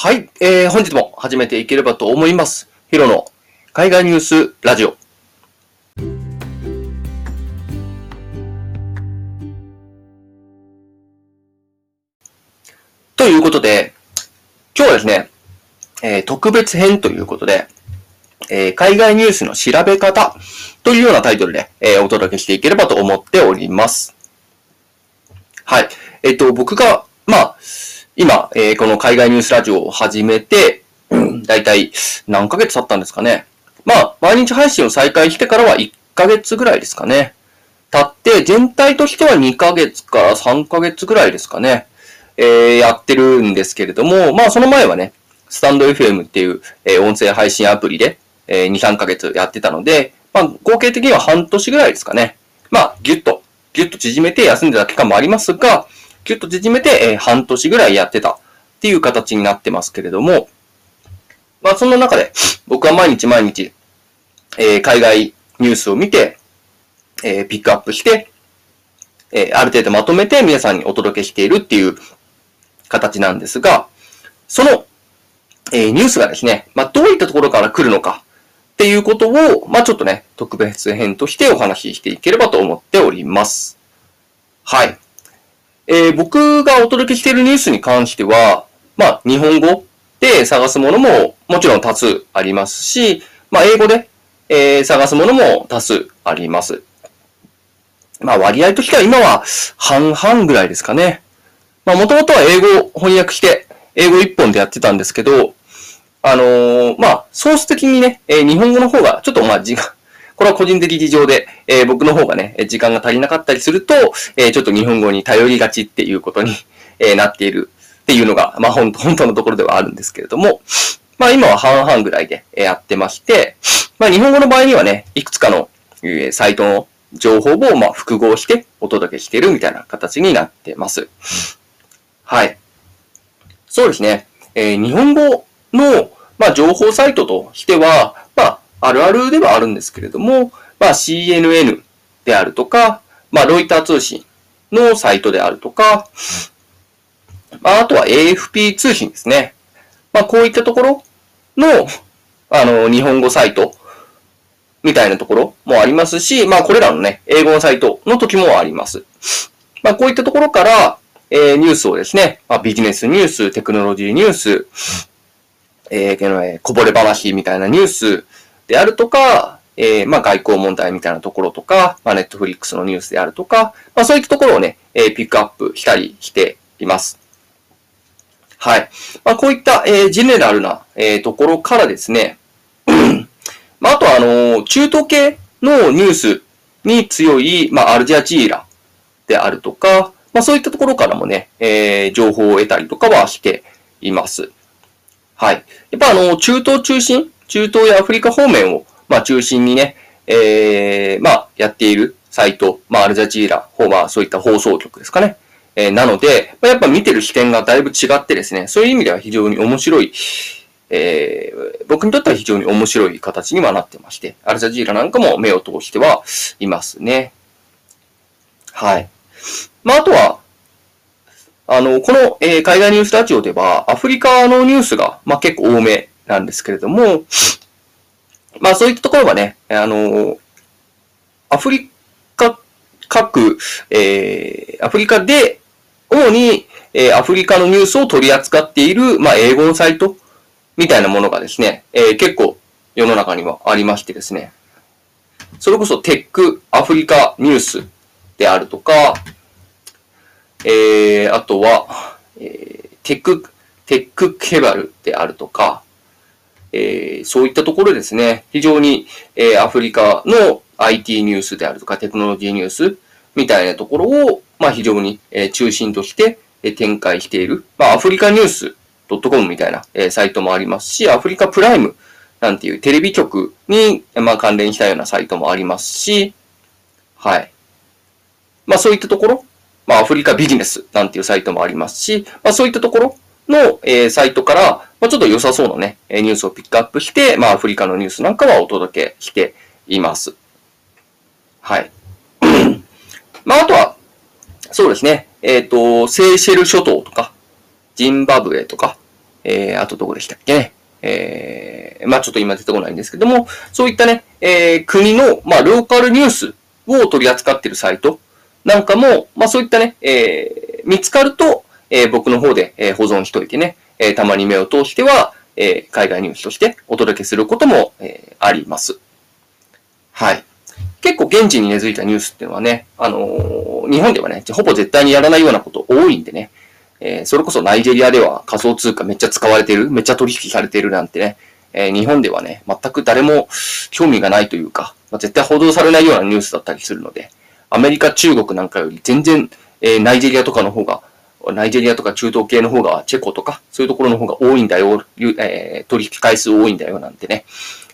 はい、えー、本日も始めていければと思います。ヒロの海外ニュースラジオ。ということで、今日はですね、えー、特別編ということで、えー、海外ニュースの調べ方というようなタイトルで、えー、お届けしていければと思っております。はい。えっ、と、僕が、まあ、今、えー、この海外ニュースラジオを始めて、だいたい何ヶ月経ったんですかね。まあ、毎日配信を再開してからは1ヶ月ぐらいですかね。経って、全体としては2ヶ月から3ヶ月ぐらいですかね。えー、やってるんですけれども、まあ、その前はね、スタンド FM っていう、えー、音声配信アプリで、えー、2、3ヶ月やってたので、まあ、合計的には半年ぐらいですかね。まあ、ぎゅっと、ぎゅっと縮めて休んでた期間もありますが、キュッと縮めて、え、半年ぐらいやってたっていう形になってますけれども、まあそんな中で僕は毎日毎日、え、海外ニュースを見て、え、ピックアップして、え、ある程度まとめて皆さんにお届けしているっていう形なんですが、その、え、ニュースがですね、まあどういったところから来るのかっていうことを、まあちょっとね、特別編としてお話ししていければと思っております。はい。えー、僕がお届けしているニュースに関しては、まあ、日本語で探すものももちろん多数ありますし、まあ、英語で、えー、探すものも多数あります。まあ、割合としては今は半々ぐらいですかね。まあ、もともとは英語を翻訳して、英語一本でやってたんですけど、あのー、まあ、ソース的にね、えー、日本語の方がちょっとまあ、時間、これは個人的事情で、えー、僕の方がね、時間が足りなかったりすると、えー、ちょっと日本語に頼りがちっていうことに、えー、なっているっていうのが、まあ本当、のところではあるんですけれども、まあ今は半々ぐらいでやってまして、まあ日本語の場合にはね、いくつかの、えー、サイトの情報をまあ複合してお届けしているみたいな形になってます。はい。そうですね。えー、日本語の、まあ、情報サイトとしては、まあ、あるあるではあるんですけれども、まあ CNN であるとか、まあロイター通信のサイトであるとか、まああとは AFP 通信ですね。まあこういったところの、あの、日本語サイトみたいなところもありますし、まあこれらのね、英語のサイトの時もあります。まあこういったところから、えー、ニュースをですね、まあ、ビジネスニュース、テクノロジーニュース、えー、こぼれ話みたいなニュース、であるとか、えー、まあ外交問題みたいなところとか、まあネットフリックスのニュースであるとか、まあそういったところをね、えー、ピックアップしたりしています。はい。まあこういった、えー、ジェネラルな、えー、ところからですね、まああとはあのー、中東系のニュースに強い、まあアルジャジーラであるとか、まあそういったところからもね、えー、情報を得たりとかはしています。はい。やっぱあの、中東中心中東やアフリカ方面を、まあ、中心にね、えー、まあ、やっているサイト、まあ、アルジャジーラ、まあ、そういった放送局ですかね。えー、なので、まあ、やっぱ見てる視点がだいぶ違ってですね、そういう意味では非常に面白い、えー、僕にとっては非常に面白い形にはなってまして、アルジャジーラなんかも目を通してはいますね。はい。まあ、あとは、あの、この、えー、海外ニュースラジオでは、アフリカのニュースが、まあ、結構多めなんですけれども、まあそういったところはね、あの、アフリカ各、えー、アフリカで、主に、えー、アフリカのニュースを取り扱っている、まあ英語のサイトみたいなものがですね、えー、結構世の中にはありましてですね、それこそテックアフリカニュースであるとか、えー、あとは、えー、テック、テックケバルであるとか、えー、そういったところですね、非常に、えー、アフリカの IT ニュースであるとかテクノロジーニュースみたいなところを、まあ、非常に、えー、中心として、えー、展開している、まあ、アフリカニュース .com みたいな、えー、サイトもありますし、アフリカプライムなんていうテレビ局に、まあ、関連したようなサイトもありますし、はい。まあ、そういったところ、まあ、アフリカビジネスなんていうサイトもありますし、まあ、そういったところの、えー、サイトから、まあ、ちょっと良さそうなね、ニュースをピックアップして、まあ、アフリカのニュースなんかはお届けしています。はい。まあ、あとは、そうですね、えっ、ー、と、セーシェル諸島とか、ジンバブエとか、えー、あとどこでしたっけね。えー、まあちょっと今出てこないんですけども、そういったね、えー、国の、まあローカルニュースを取り扱っているサイトなんかも、まあそういったね、えー、見つかると、えー、僕の方で、え、保存しといてね、え、たまに目を通しては、え、海外ニュースとしてお届けすることも、え、あります。はい。結構現地に根付いたニュースっていうのはね、あのー、日本ではね、ほぼ絶対にやらないようなこと多いんでね、えー、それこそナイジェリアでは仮想通貨めっちゃ使われてる、めっちゃ取引されてるなんてね、えー、日本ではね、全く誰も興味がないというか、まあ、絶対報道されないようなニュースだったりするので、アメリカ、中国なんかより全然、え、ナイジェリアとかの方が、ナイジェリアとか中東系の方が、チェコとか、そういうところの方が多いんだよ、えー、取引回数多いんだよなんてね、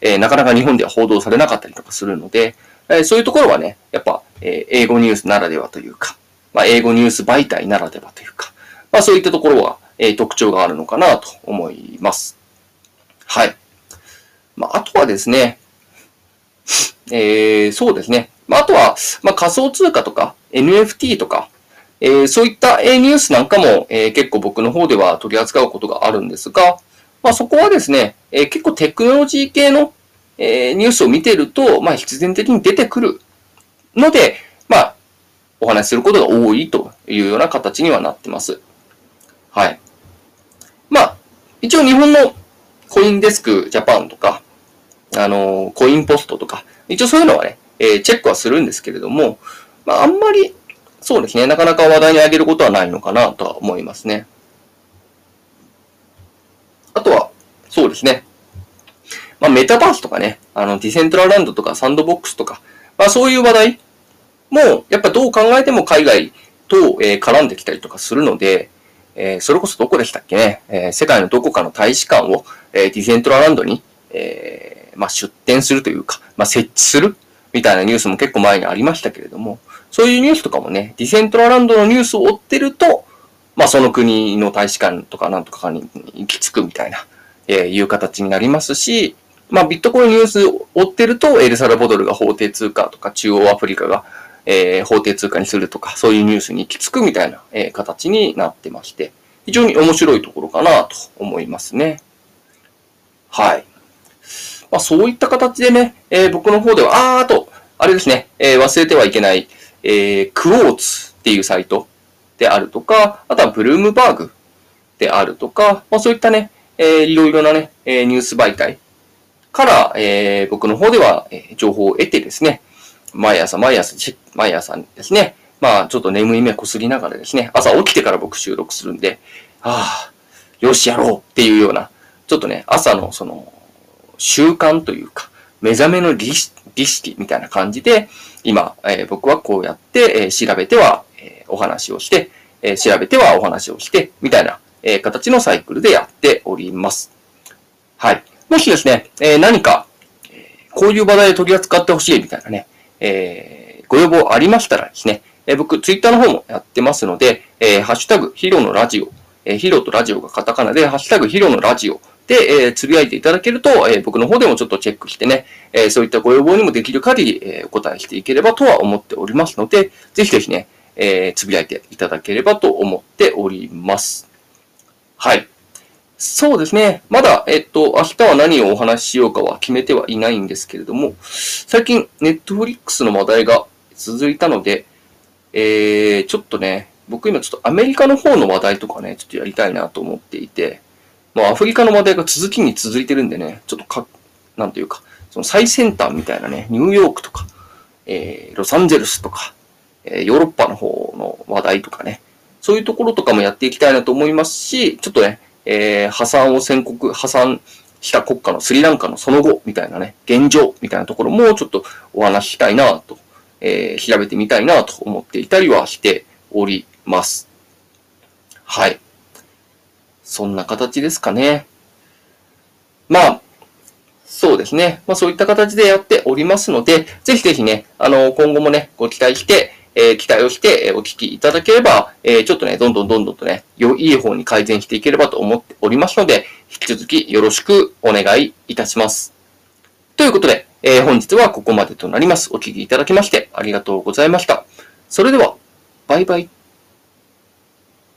えー、なかなか日本では報道されなかったりとかするので、えー、そういうところはね、やっぱ、えー、英語ニュースならではというか、まあ、英語ニュース媒体ならではというか、まあ、そういったところは、えー、特徴があるのかなと思います。はい。まあ、あとはですね、えー、そうですね。まあ、あとは、まあ、仮想通貨とか NFT とか、え、そういったニュースなんかも、え、結構僕の方では取り扱うことがあるんですが、まあ、そこはですね、え、結構テクノロジー系の、え、ニュースを見てると、まあ、必然的に出てくるので、まあ、お話しすることが多いというような形にはなってます。はい。まあ、一応日本のコインデスクジャパンとか、あの、コインポストとか、一応そういうのはね、え、チェックはするんですけれども、まあ、あんまり、そうですね、なかなか話題に上げることはないのかなとは思いますね。あとは、そうですね。まあ、メタバースとかね、あの、ディセントラランドとかサンドボックスとか、まあ、そういう話題も、やっぱどう考えても海外と、えー、絡んできたりとかするので、えー、それこそどこでしたっけね、えー、世界のどこかの大使館を、え、ディセントラランドに、えー、まあ、出展するというか、まあ、設置するみたいなニュースも結構前にありましたけれども、そういうニュースとかもね、ディセントラランドのニュースを追ってると、まあその国の大使館とかなんとかに行き着くみたいな、えー、いう形になりますし、まあビットコインニュースを追ってると、エルサルボドルが法定通貨とか中央アフリカが、えー、法定通貨にするとか、そういうニュースに行き着くみたいな、えー、形になってまして、非常に面白いところかなと思いますね。はい。まあ、そういった形でね、えー、僕の方では、あー、あと、あれですね、えー、忘れてはいけない、えー、クォーツっていうサイトであるとか、あとはブルームバーグであるとか、まあ、そういったね、えー、いろいろなね、えー、ニュース媒体から、えー、僕の方では、えー、情報を得てですね、毎朝毎朝、毎朝ですね、まあちょっと眠い目こすりながらですね、朝起きてから僕収録するんで、ああ、よしやろうっていうような、ちょっとね、朝のその、習慣というか、目覚めの儀式みたいな感じで、今、えー、僕はこうやって、えー、調べては、えー、お話をして、え、調べてはお話をして、みたいな、え、形のサイクルでやっております。はい。もしですね、え、何か、え、こういう話題で取り扱ってほしいみたいなね、え、ご要望ありましたらですね、えー、僕、ツイッターの方もやってますので、え、ハッシュタグ、ヒロのラジオ、えー、ヒロとラジオがカタカナで、ハッシュタグ、ヒロのラジオで、え、つぶやいていただけると、え、僕の方でもちょっとチェックしてね、え、そういったご要望にもできる限り、え、お答えしていければとは思っておりますので、ぜひぜひね、え、つぶやいていただければと思っております。はい。そうですね。まだ、えっと、明日は何をお話ししようかは決めてはいないんですけれども、最近、ネットフリックスの話題が続いたので、えー、ちょっとね、僕今ちょっとアメリカの方の話題とかね、ちょっとやりたいなと思っていて、もうアフリカの話題が続きに続いてるんでね、ちょっとか、なんというか、その最先端みたいなね、ニューヨークとか、えー、ロサンゼルスとか、えー、ヨーロッパの方の話題とかね、そういうところとかもやっていきたいなと思いますし、ちょっとね、えー、破産を宣告、破産した国家のスリランカのその後みたいなね、現状みたいなところもちょっとお話ししたいなと、えー、調べてみたいなと思っていたりはしております。はい。そんな形ですかね。まあ、そうですね。まあそういった形でやっておりますので、ぜひぜひね、あの、今後もね、ご期待して、えー、期待をして、え、お聞きいただければ、えー、ちょっとね、どんどんどんどんとね、良い方に改善していければと思っておりますので、引き続きよろしくお願いいたします。ということで、えー、本日はここまでとなります。お聞きいただきましてありがとうございました。それでは、バイバイ。